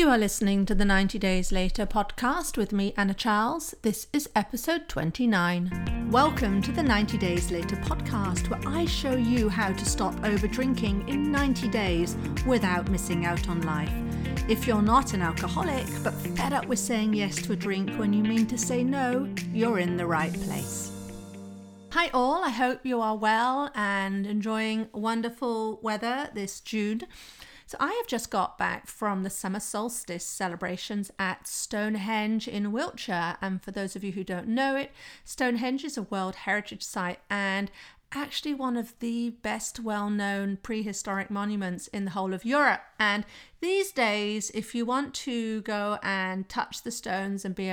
You are listening to the 90 Days Later podcast with me, Anna Charles. This is episode 29. Welcome to the 90 Days Later podcast, where I show you how to stop over drinking in 90 days without missing out on life. If you're not an alcoholic but fed up with saying yes to a drink when you mean to say no, you're in the right place. Hi, all. I hope you are well and enjoying wonderful weather this June. So, I have just got back from the summer solstice celebrations at Stonehenge in Wiltshire. And for those of you who don't know it, Stonehenge is a World Heritage Site and actually one of the best well known prehistoric monuments in the whole of Europe. And these days, if you want to go and touch the stones and be,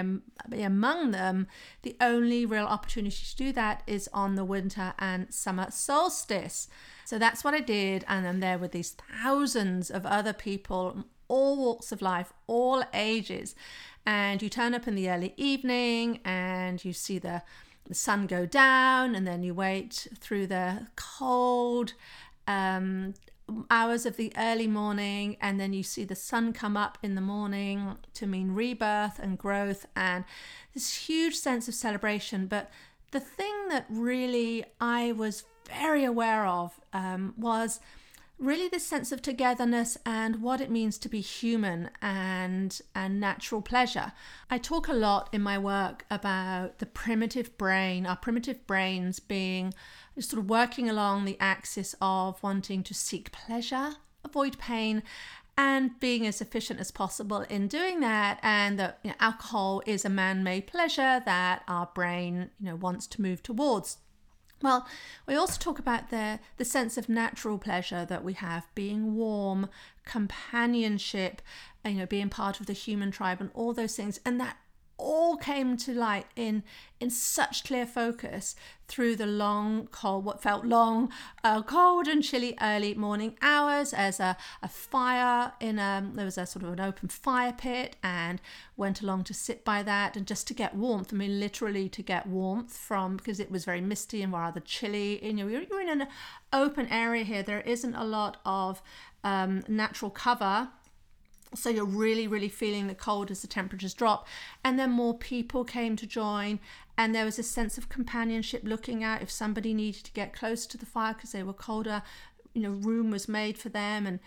be among them, the only real opportunity to do that is on the winter and summer solstice. So that's what I did. And I'm there with these thousands of other people, all walks of life, all ages. And you turn up in the early evening and you see the the sun go down and then you wait through the cold um, hours of the early morning and then you see the sun come up in the morning to mean rebirth and growth and this huge sense of celebration. But the thing that really i was very aware of um, was really this sense of togetherness and what it means to be human and and natural pleasure. I talk a lot in my work about the primitive brain, our primitive brains being sort of working along the axis of wanting to seek pleasure, avoid pain, and being as efficient as possible in doing that and that you know, alcohol is a man-made pleasure that our brain you know wants to move towards well, we also talk about the, the sense of natural pleasure that we have, being warm, companionship, you know, being part of the human tribe and all those things. And that all came to light in in such clear focus through the long cold what felt long uh, cold and chilly early morning hours. As a, a fire in a there was a sort of an open fire pit and went along to sit by that and just to get warmth. I mean literally to get warmth from because it was very misty and rather chilly you know you're, you're in an open area here. There isn't a lot of um, natural cover so you're really, really feeling the cold as the temperatures drop. And then more people came to join, and there was a sense of companionship looking out if somebody needed to get close to the fire because they were colder. You know, room was made for them, and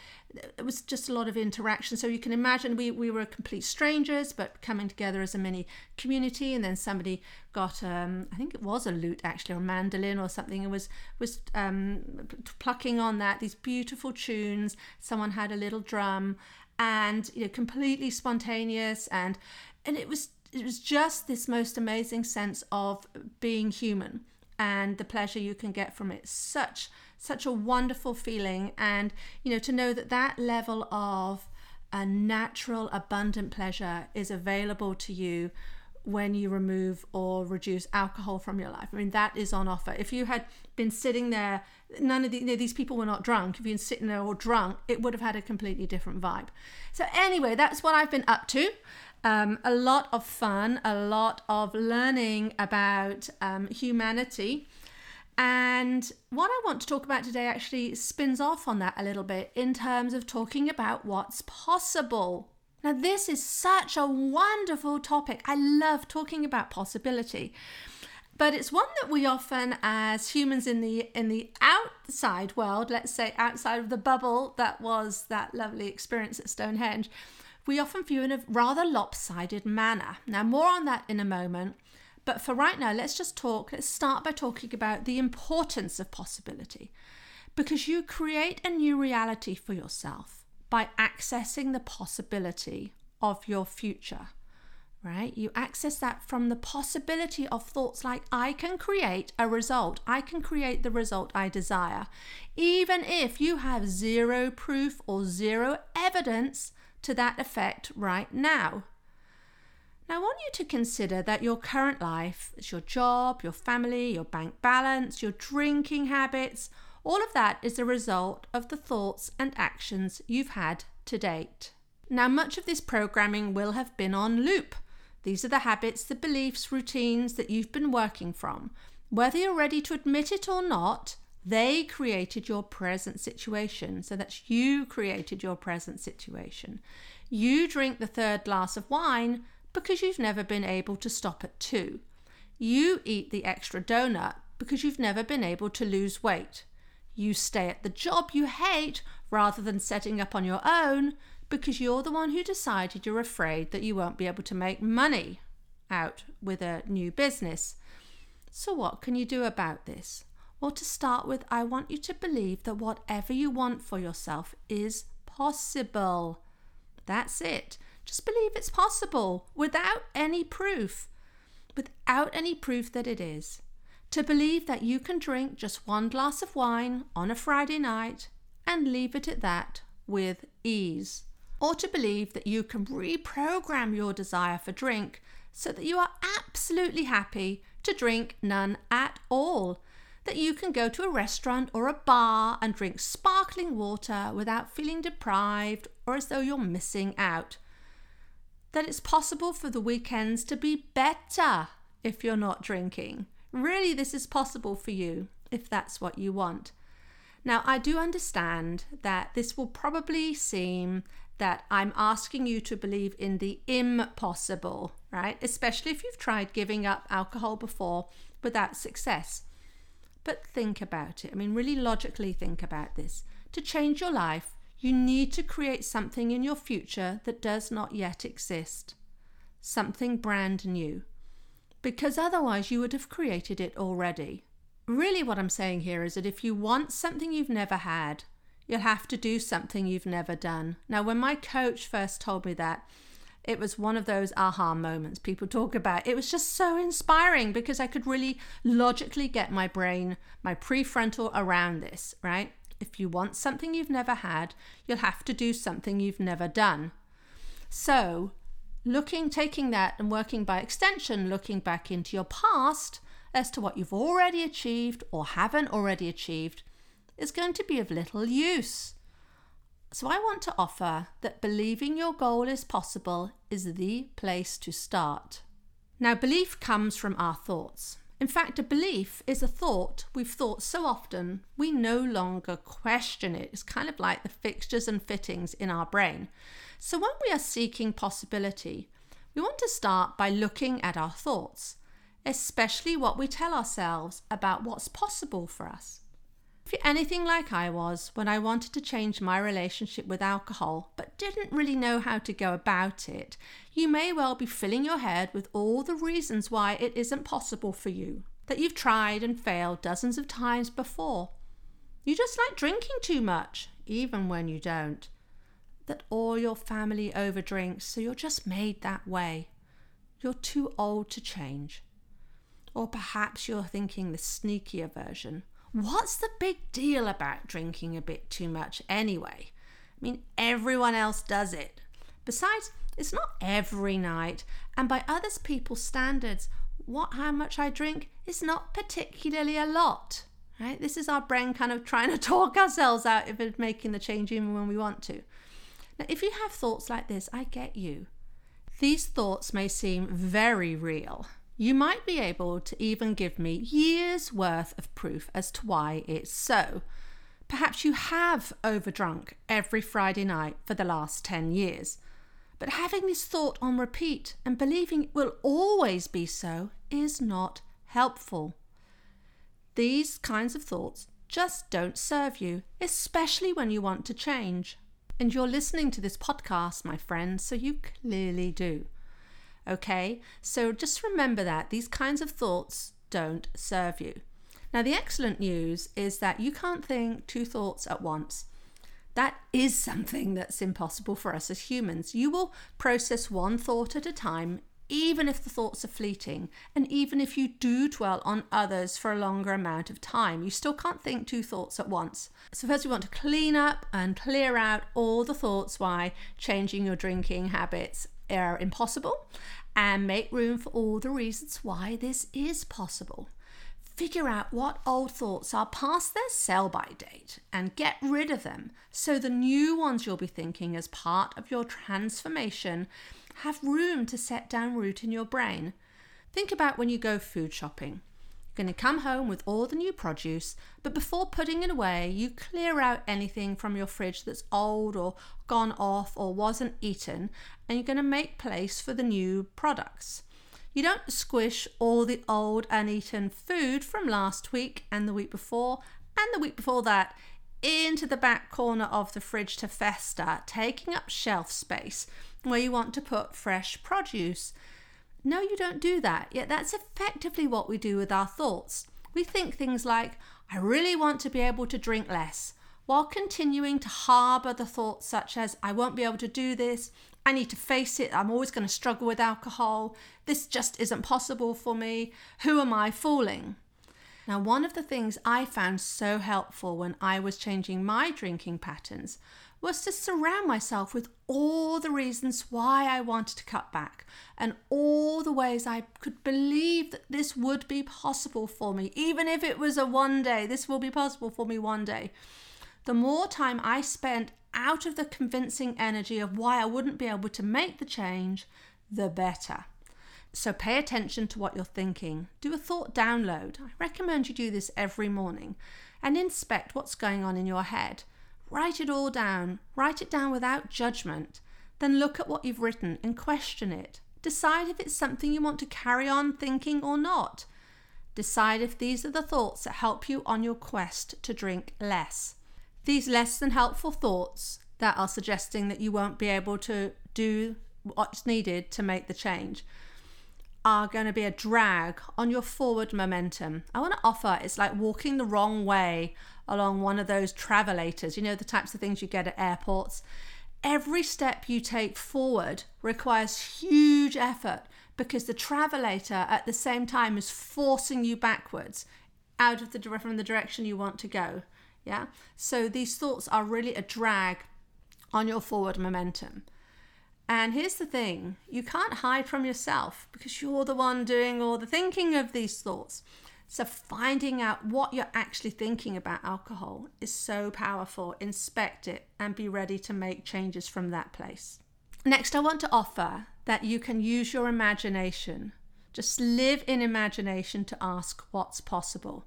it was just a lot of interaction. So you can imagine we, we were complete strangers, but coming together as a mini community. And then somebody got, um, I think it was a lute actually, or a mandolin or something, and was was um, plucking on that these beautiful tunes. Someone had a little drum, and you know completely spontaneous and and it was it was just this most amazing sense of being human and the pleasure you can get from it. Such such a wonderful feeling and you know to know that that level of a natural abundant pleasure is available to you when you remove or reduce alcohol from your life. I mean, that is on offer. If you had been sitting there, none of the, you know, these people were not drunk. If you'd been sitting there or drunk, it would have had a completely different vibe. So, anyway, that's what I've been up to. Um, a lot of fun, a lot of learning about um, humanity. And what I want to talk about today actually spins off on that a little bit in terms of talking about what's possible now, this is such a wonderful topic. I love talking about possibility. But it's one that we often, as humans in the in the outside world, let's say outside of the bubble that was that lovely experience at Stonehenge, we often view in a rather lopsided manner. Now, more on that in a moment. But for right now, let's just talk. Let's start by talking about the importance of possibility, because you create a new reality for yourself by accessing the possibility of your future, right? You access that from the possibility of thoughts like, I can create a result, I can create the result I desire, even if you have zero proof or zero evidence to that effect right now. Now, I want you to consider that your current life, it's your job, your family, your bank balance, your drinking habits, all of that is a result of the thoughts and actions you've had to date. Now, much of this programming will have been on loop. These are the habits, the beliefs, routines that you've been working from. Whether you're ready to admit it or not, they created your present situation. So that's you created your present situation. You drink the third glass of wine because you've never been able to stop at two. You eat the extra donut because you've never been able to lose weight. You stay at the job you hate rather than setting up on your own because you're the one who decided you're afraid that you won't be able to make money out with a new business. So, what can you do about this? Well, to start with, I want you to believe that whatever you want for yourself is possible. That's it. Just believe it's possible without any proof, without any proof that it is. To believe that you can drink just one glass of wine on a Friday night and leave it at that with ease. Or to believe that you can reprogram your desire for drink so that you are absolutely happy to drink none at all. That you can go to a restaurant or a bar and drink sparkling water without feeling deprived or as though you're missing out. That it's possible for the weekends to be better if you're not drinking. Really, this is possible for you if that's what you want. Now, I do understand that this will probably seem that I'm asking you to believe in the impossible, right? Especially if you've tried giving up alcohol before without success. But think about it. I mean, really logically think about this. To change your life, you need to create something in your future that does not yet exist, something brand new, because otherwise you would have created it already. Really, what I'm saying here is that if you want something you've never had, you'll have to do something you've never done. Now, when my coach first told me that, it was one of those aha moments people talk about. It was just so inspiring because I could really logically get my brain, my prefrontal around this, right? If you want something you've never had, you'll have to do something you've never done. So, looking, taking that and working by extension, looking back into your past as to what you've already achieved or haven't already achieved, is going to be of little use. So, I want to offer that believing your goal is possible is the place to start. Now, belief comes from our thoughts. In fact, a belief is a thought we've thought so often we no longer question it. It's kind of like the fixtures and fittings in our brain. So, when we are seeking possibility, we want to start by looking at our thoughts, especially what we tell ourselves about what's possible for us. If you're anything like I was when I wanted to change my relationship with alcohol but didn't really know how to go about it, you may well be filling your head with all the reasons why it isn't possible for you, that you've tried and failed dozens of times before. You just like drinking too much, even when you don't. That all your family overdrinks, so you're just made that way. You're too old to change. Or perhaps you're thinking the sneakier version. What's the big deal about drinking a bit too much anyway? I mean, everyone else does it. Besides, it's not every night, and by other people's standards, what how much I drink is not particularly a lot. Right? This is our brain kind of trying to talk ourselves out of making the change even when we want to. Now, if you have thoughts like this, I get you. These thoughts may seem very real, you might be able to even give me years worth of proof as to why it's so. Perhaps you have overdrunk every Friday night for the last 10 years. But having this thought on repeat and believing it will always be so is not helpful. These kinds of thoughts just don't serve you, especially when you want to change. And you're listening to this podcast, my friend, so you clearly do. Okay, so just remember that these kinds of thoughts don't serve you. Now, the excellent news is that you can't think two thoughts at once. That is something that's impossible for us as humans. You will process one thought at a time, even if the thoughts are fleeting, and even if you do dwell on others for a longer amount of time, you still can't think two thoughts at once. So, first, we want to clean up and clear out all the thoughts why changing your drinking habits are impossible and make room for all the reasons why this is possible. Figure out what old thoughts are past their sell by date and get rid of them so the new ones you'll be thinking as part of your transformation have room to set down root in your brain. Think about when you go food shopping. You You're going to come home with all the new produce, but before putting it away, you clear out anything from your fridge that's old or gone off or wasn't eaten, and you're going to make place for the new products. You don't squish all the old uneaten food from last week and the week before and the week before that into the back corner of the fridge to fester, taking up shelf space where you want to put fresh produce. No, you don't do that. Yet that's effectively what we do with our thoughts. We think things like, I really want to be able to drink less, while continuing to harbour the thoughts such as, I won't be able to do this, I need to face it, I'm always going to struggle with alcohol, this just isn't possible for me, who am I fooling? Now, one of the things I found so helpful when I was changing my drinking patterns was to surround myself with all the reasons why I wanted to cut back and all the ways I could believe that this would be possible for me, even if it was a one day, this will be possible for me one day. The more time I spent out of the convincing energy of why I wouldn't be able to make the change, the better. So pay attention to what you're thinking. Do a thought download. I recommend you do this every morning and inspect what's going on in your head. Write it all down. Write it down without judgment. Then look at what you've written and question it. Decide if it's something you want to carry on thinking or not. Decide if these are the thoughts that help you on your quest to drink less. These less than helpful thoughts that are suggesting that you won't be able to do what's needed to make the change are going to be a drag on your forward momentum. I want to offer it's like walking the wrong way along one of those travelators, you know, the types of things you get at airports. Every step you take forward requires huge effort because the travelator at the same time is forcing you backwards out of the from the direction you want to go. Yeah. So these thoughts are really a drag on your forward momentum. And here's the thing you can't hide from yourself because you're the one doing all the thinking of these thoughts. So, finding out what you're actually thinking about alcohol is so powerful. Inspect it and be ready to make changes from that place. Next, I want to offer that you can use your imagination. Just live in imagination to ask what's possible.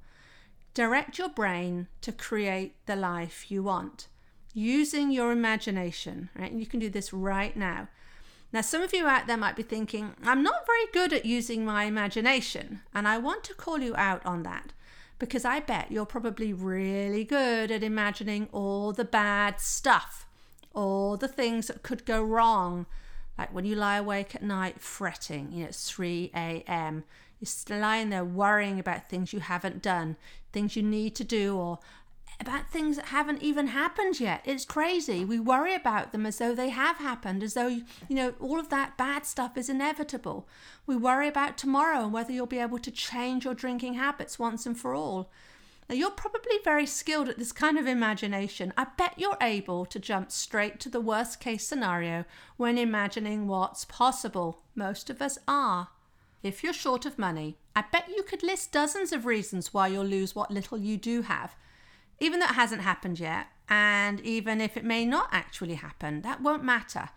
Direct your brain to create the life you want using your imagination, right? And you can do this right now. Now, some of you out there might be thinking, I'm not very good at using my imagination, and I want to call you out on that because I bet you're probably really good at imagining all the bad stuff, all the things that could go wrong, like when you lie awake at night fretting, you know, it's 3 a.m. You're lying there worrying about things you haven't done, things you need to do, or about things that haven't even happened yet. It's crazy. We worry about them as though they have happened, as though, you know, all of that bad stuff is inevitable. We worry about tomorrow and whether you'll be able to change your drinking habits once and for all. Now, you're probably very skilled at this kind of imagination. I bet you're able to jump straight to the worst case scenario when imagining what's possible. Most of us are. If you're short of money, I bet you could list dozens of reasons why you'll lose what little you do have even though it hasn't happened yet, and even if it may not actually happen, that won't matter.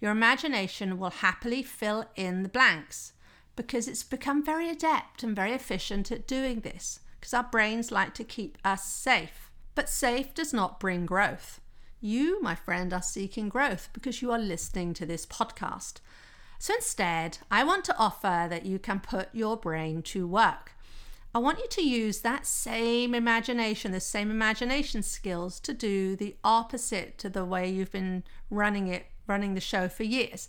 Your imagination will happily fill in the blanks because it's become very adept and very efficient at doing this because our brains like to keep us safe. But safe does not bring growth. You, my friend, are seeking growth because you are listening to this podcast. So instead, I want to offer that you can put your brain to work. I want you to use that same imagination, the same imagination skills to do the opposite to the way you've been running it, running the show for years.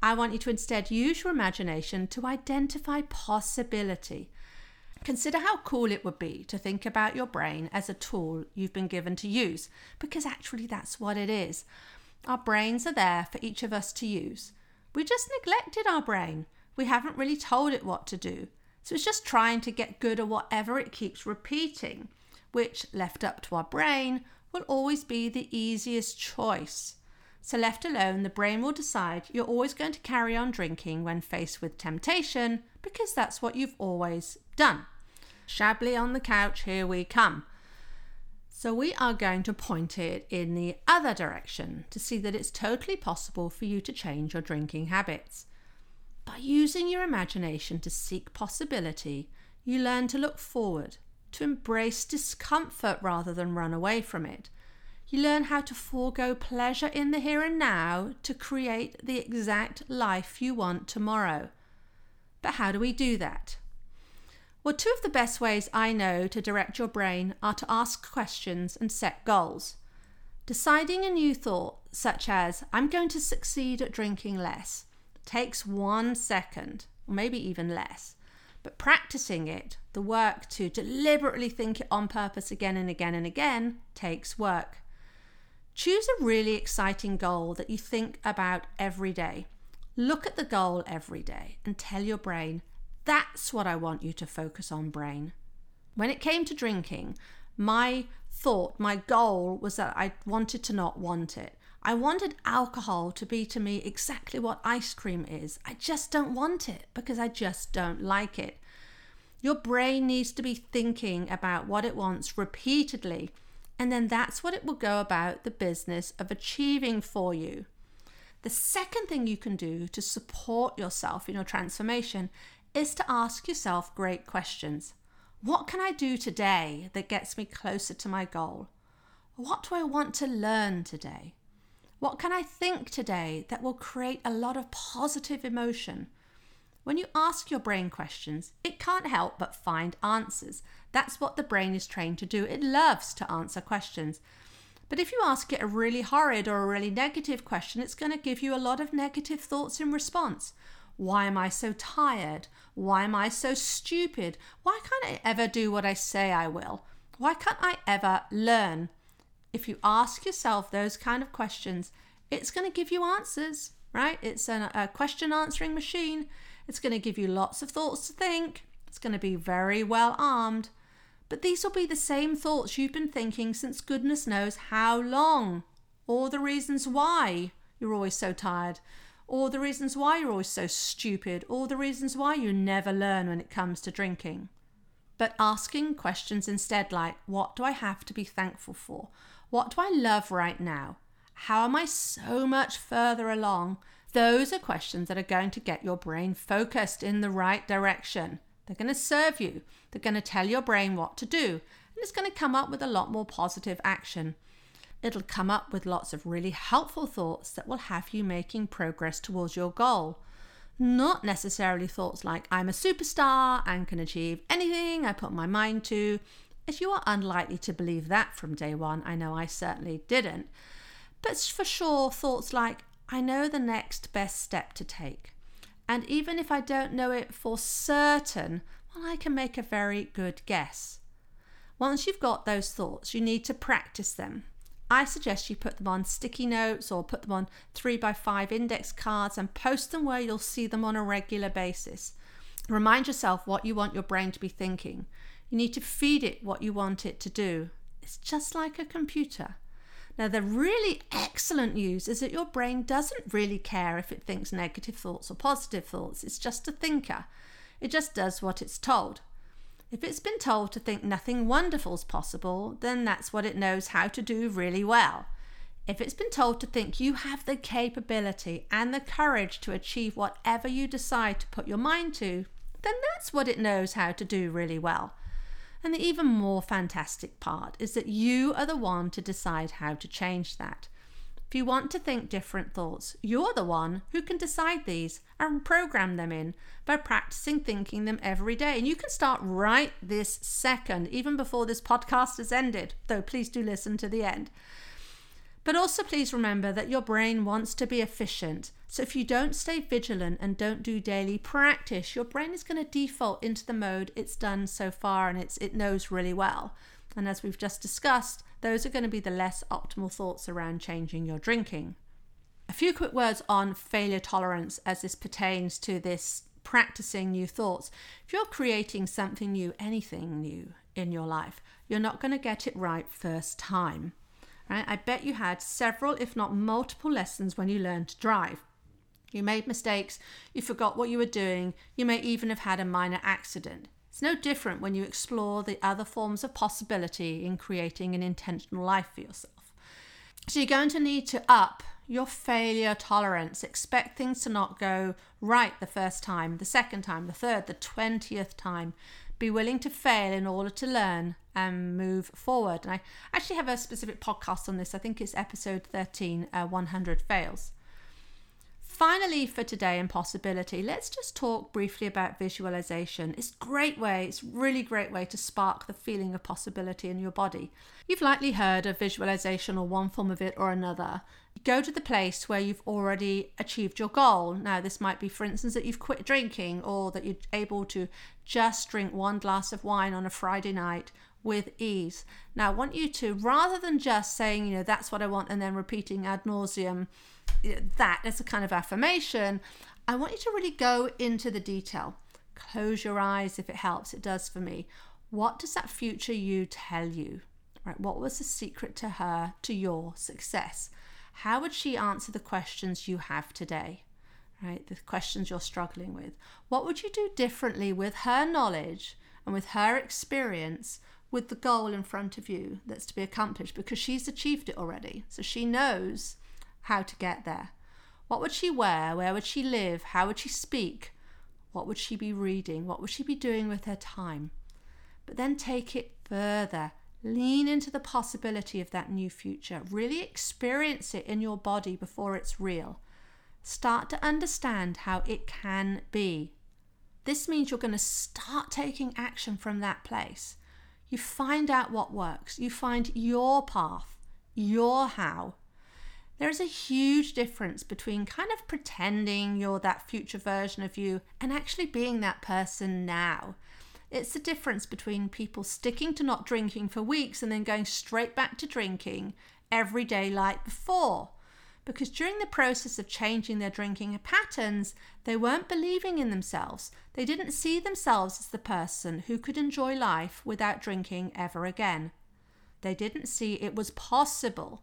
I want you to instead use your imagination to identify possibility. Consider how cool it would be to think about your brain as a tool you've been given to use, because actually that's what it is. Our brains are there for each of us to use. We just neglected our brain. We haven't really told it what to do. So it's just trying to get good at whatever it keeps repeating, which, left up to our brain, will always be the easiest choice. So, left alone, the brain will decide you're always going to carry on drinking when faced with temptation because that's what you've always done. Chablis on the couch, here we come. So, we are going to point it in the other direction to see that it's totally possible for you to change your drinking habits. By using your imagination to seek possibility, You learn to look forward, to embrace discomfort rather than run away from it. You learn how to forego pleasure in the here and now to create the exact life you want tomorrow. But how do we do that? Well, two of the best ways I know to direct your brain are to ask questions and set goals. Deciding a new thought, such as, I'm going to succeed at drinking less, takes one second, or maybe even less. But practicing it, the work to deliberately think it on purpose again and again and again, takes work. Choose a really exciting goal that you think about every day. Look at the goal every day and tell your brain, that's what I want you to focus on, brain. When it came to drinking, my thought, my goal was that I wanted to not want it. I wanted alcohol to be to me exactly what ice cream is. I just don't want it because I just don't like it. Your brain needs to be thinking about what it wants repeatedly, and then that's what it will go about the business of achieving for you. The second thing you can do to support yourself in your transformation is to ask yourself great questions. What can I do today that gets me closer to my goal? What do I want to learn today? What can I think today that will create a lot of positive emotion? When you ask your brain questions, it can't help but find answers. That's what the brain is trained to do. It loves to answer questions. But if you ask it a really horrid or a really negative question, it's going to give you a lot of negative thoughts in response. Why am I so tired? Why am I so stupid? Why can't I ever do what I say I will? Why can't I ever learn? If you ask yourself those kind of questions, it's going to give you answers, right? It's a, a question answering machine. It's going to give you lots of thoughts to think. It's going to be very well armed. But these will be the same thoughts you've been thinking since goodness knows how long. Or the reasons why you're always so tired or the reasons why you're always so stupid, or the reasons why you never learn when it comes to drinking. But asking questions instead, like, what do I have to be thankful for? What do I love right now? How am I so much further along? Those are questions that are going to get your brain focused in the right direction. They're going to serve you, they're going to tell your brain what to do, and it's going to come up with a lot more positive action. It'll come up with lots of really helpful thoughts that will have you making progress towards your goal. Not necessarily thoughts like, I'm a superstar and can achieve anything I put my mind to, as you are unlikely to believe that from day one. I know I certainly didn't. But for sure, thoughts like, I know the next best step to take. And even if I don't know it for certain, well, I can make a very good guess. Once you've got those thoughts, you need to practice them. I suggest you put them on sticky notes or put them on 3 by 5 index cards and post them where you'll see them on a regular basis. Remind yourself what you want your brain to be thinking. You need to feed it what you want it to do. It's just like a computer. Now, the really excellent news is that your brain doesn't really care if it thinks negative thoughts or positive thoughts. It's just a thinker. It just does what it's told. If it's been told to think nothing wonderful is possible, then that's what it knows how to do really well. If it's been told to think you have the capability and the courage to achieve whatever you decide to put your mind to, then that's what it knows how to do really well. And the even more fantastic part is that you are the one to decide how to change that. If you want to think different thoughts, you're the one who can decide these and program them in by practicing thinking them every day. And you can start right this second, even before this podcast has ended, though please do listen to the end. But also, please remember that your brain wants to be efficient. So, if you don't stay vigilant and don't do daily practice, your brain is going to default into the mode it's done so far and it's, it knows really well. And as we've just discussed, those are going to be the less optimal thoughts around changing your drinking. A few quick words on failure tolerance as this pertains to this practicing new thoughts. If you're creating something new, anything new in your life, you're not going to get it right first time. Right? I bet you had several, if not multiple, lessons when you learned to drive. You made mistakes, you forgot what you were doing, you may even have had a minor accident. It's no different when you explore the other forms of possibility in creating an intentional life for yourself. So you're going to need to up your failure tolerance. Expect things to not go right the first time, the second time, the third, the 20th time. Be willing to fail in order to learn and move forward. And I actually have a specific podcast on this. I think it's episode 13 uh, 100 Fails. Finally, for today and possibility, let's just talk briefly about visualization. It's great way, it's really great way to spark the feeling of possibility in your body. You've likely heard of visualization or one form of it or another. Go to the place where you've already achieved your goal. Now, this might be, for instance, that you've quit drinking or that you're able to just drink one glass of wine on a Friday night with ease. Now, I want you to, rather than just saying, you know, that's what I want and then repeating ad nauseum, eh, that as a kind of affirmation, I want you to really go into the detail. Close your eyes if it helps, it does for me. What does that future you tell you? Right? What was the secret to her to your success? How would she answer the questions you have today? Right? The questions you're struggling with. What would you do differently with her knowledge and with her experience with the goal in front of you that's to be accomplished because she's achieved it already. So she knows how to get there. What would she wear? Where would she live? How would she speak? What would she be reading? What would she be doing with her time? But then take it further. Lean into the possibility of that new future. Really experience it in your body before it's real. Start to understand how it can be. This means you're going to start taking action from that place. You find out what works, you find your path, your how, there is a huge difference between kind of pretending you're that future version of you and actually being that person now. It's the difference between people sticking to not drinking for weeks and then going straight back to drinking every day like before. Because during the process of changing their drinking patterns, they weren't believing in themselves. They didn't see themselves as the person who could enjoy life without drinking ever again. They didn't see it was possible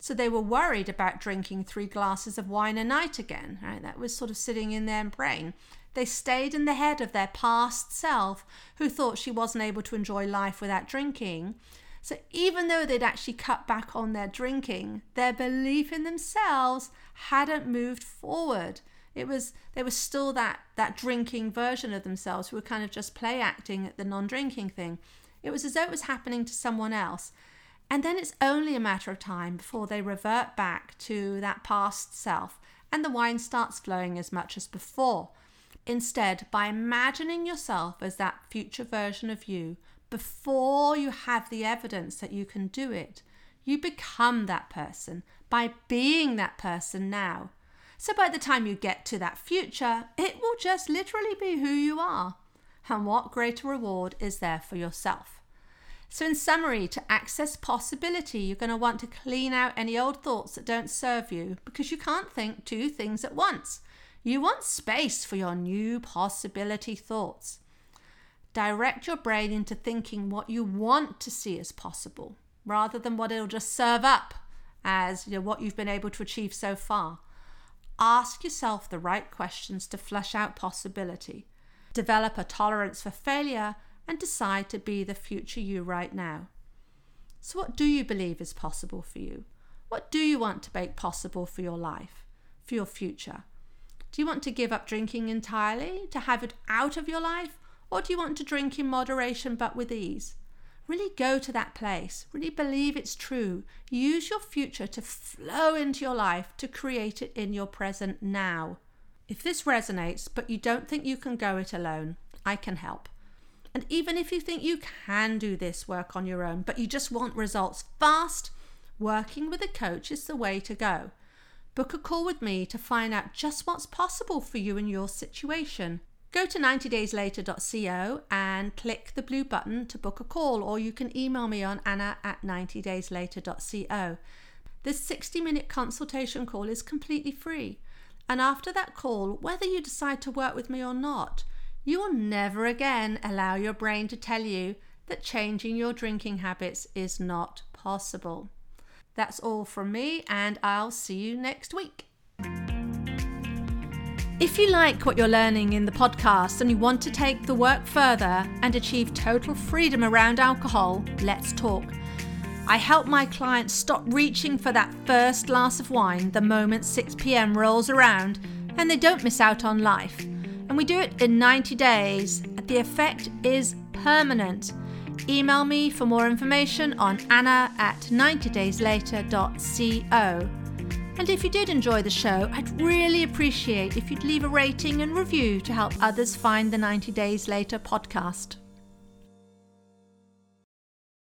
so they were worried about drinking three glasses of wine a night again. Right? That was sort of sitting in their brain. They stayed in the head of their past self who thought she wasn't able to enjoy life without drinking. So even though they'd actually cut back on their drinking, their belief in themselves hadn't moved forward. It was there was still that that drinking version of themselves who were kind of just play acting at the non-drinking thing. It was as though it was happening to someone else. And then it's only a matter of time before they revert back to that past self and the wine starts flowing as much as before. Instead, by imagining yourself as that future version of you before you have the evidence that you can do it, you become that person by being that person now. So by the time you get to that future, it will just literally be who you are. And what greater reward is there for yourself? So, in summary, to access possibility, you're going to want to clean out any old thoughts that don't serve you because you can't think two things at once. You want space for your new possibility thoughts. Direct your brain into thinking what you want to see as possible rather than what it'll just serve up as you know, what you've been able to achieve so far. Ask yourself the right questions to flush out possibility. Develop a tolerance for failure and decide to be the future you right now. So, what do you believe is possible for you? What do you want to make possible for your life, for your future? Do you want to give up drinking entirely, to have it out of your life, or do you want to drink in moderation but with ease? Really go to that place. Really believe it's true. Use your future to flow into your life to create it in your present now. If this resonates, but you don't think you can go it alone, I can help. And even if you think you can do this work on your own, but you just want results fast, working with a coach is the way to go. Book a call with me to find out just what's possible for you in your situation. Go to 90dayslater.co and click the blue button to book a call, or you can email me on anna at 90dayslater.co. This 60 minute consultation call is completely free. And after that call, whether you decide to work with me or not, you will never again allow your brain to tell you that changing your drinking habits is not possible. That's all from me, and I'll see you next week. If you like what you're learning in the podcast and you want to take the work further and achieve total freedom around alcohol, let's talk. I help my clients stop reaching for that first glass of wine the moment 6 pm rolls around and they don't miss out on life and we do it in 90 days. The effect is permanent. Email me for more information on anna at 90dayslater.co. And if you did enjoy the show, I'd really appreciate if you'd leave a rating and review to help others find the 90 Days Later podcast.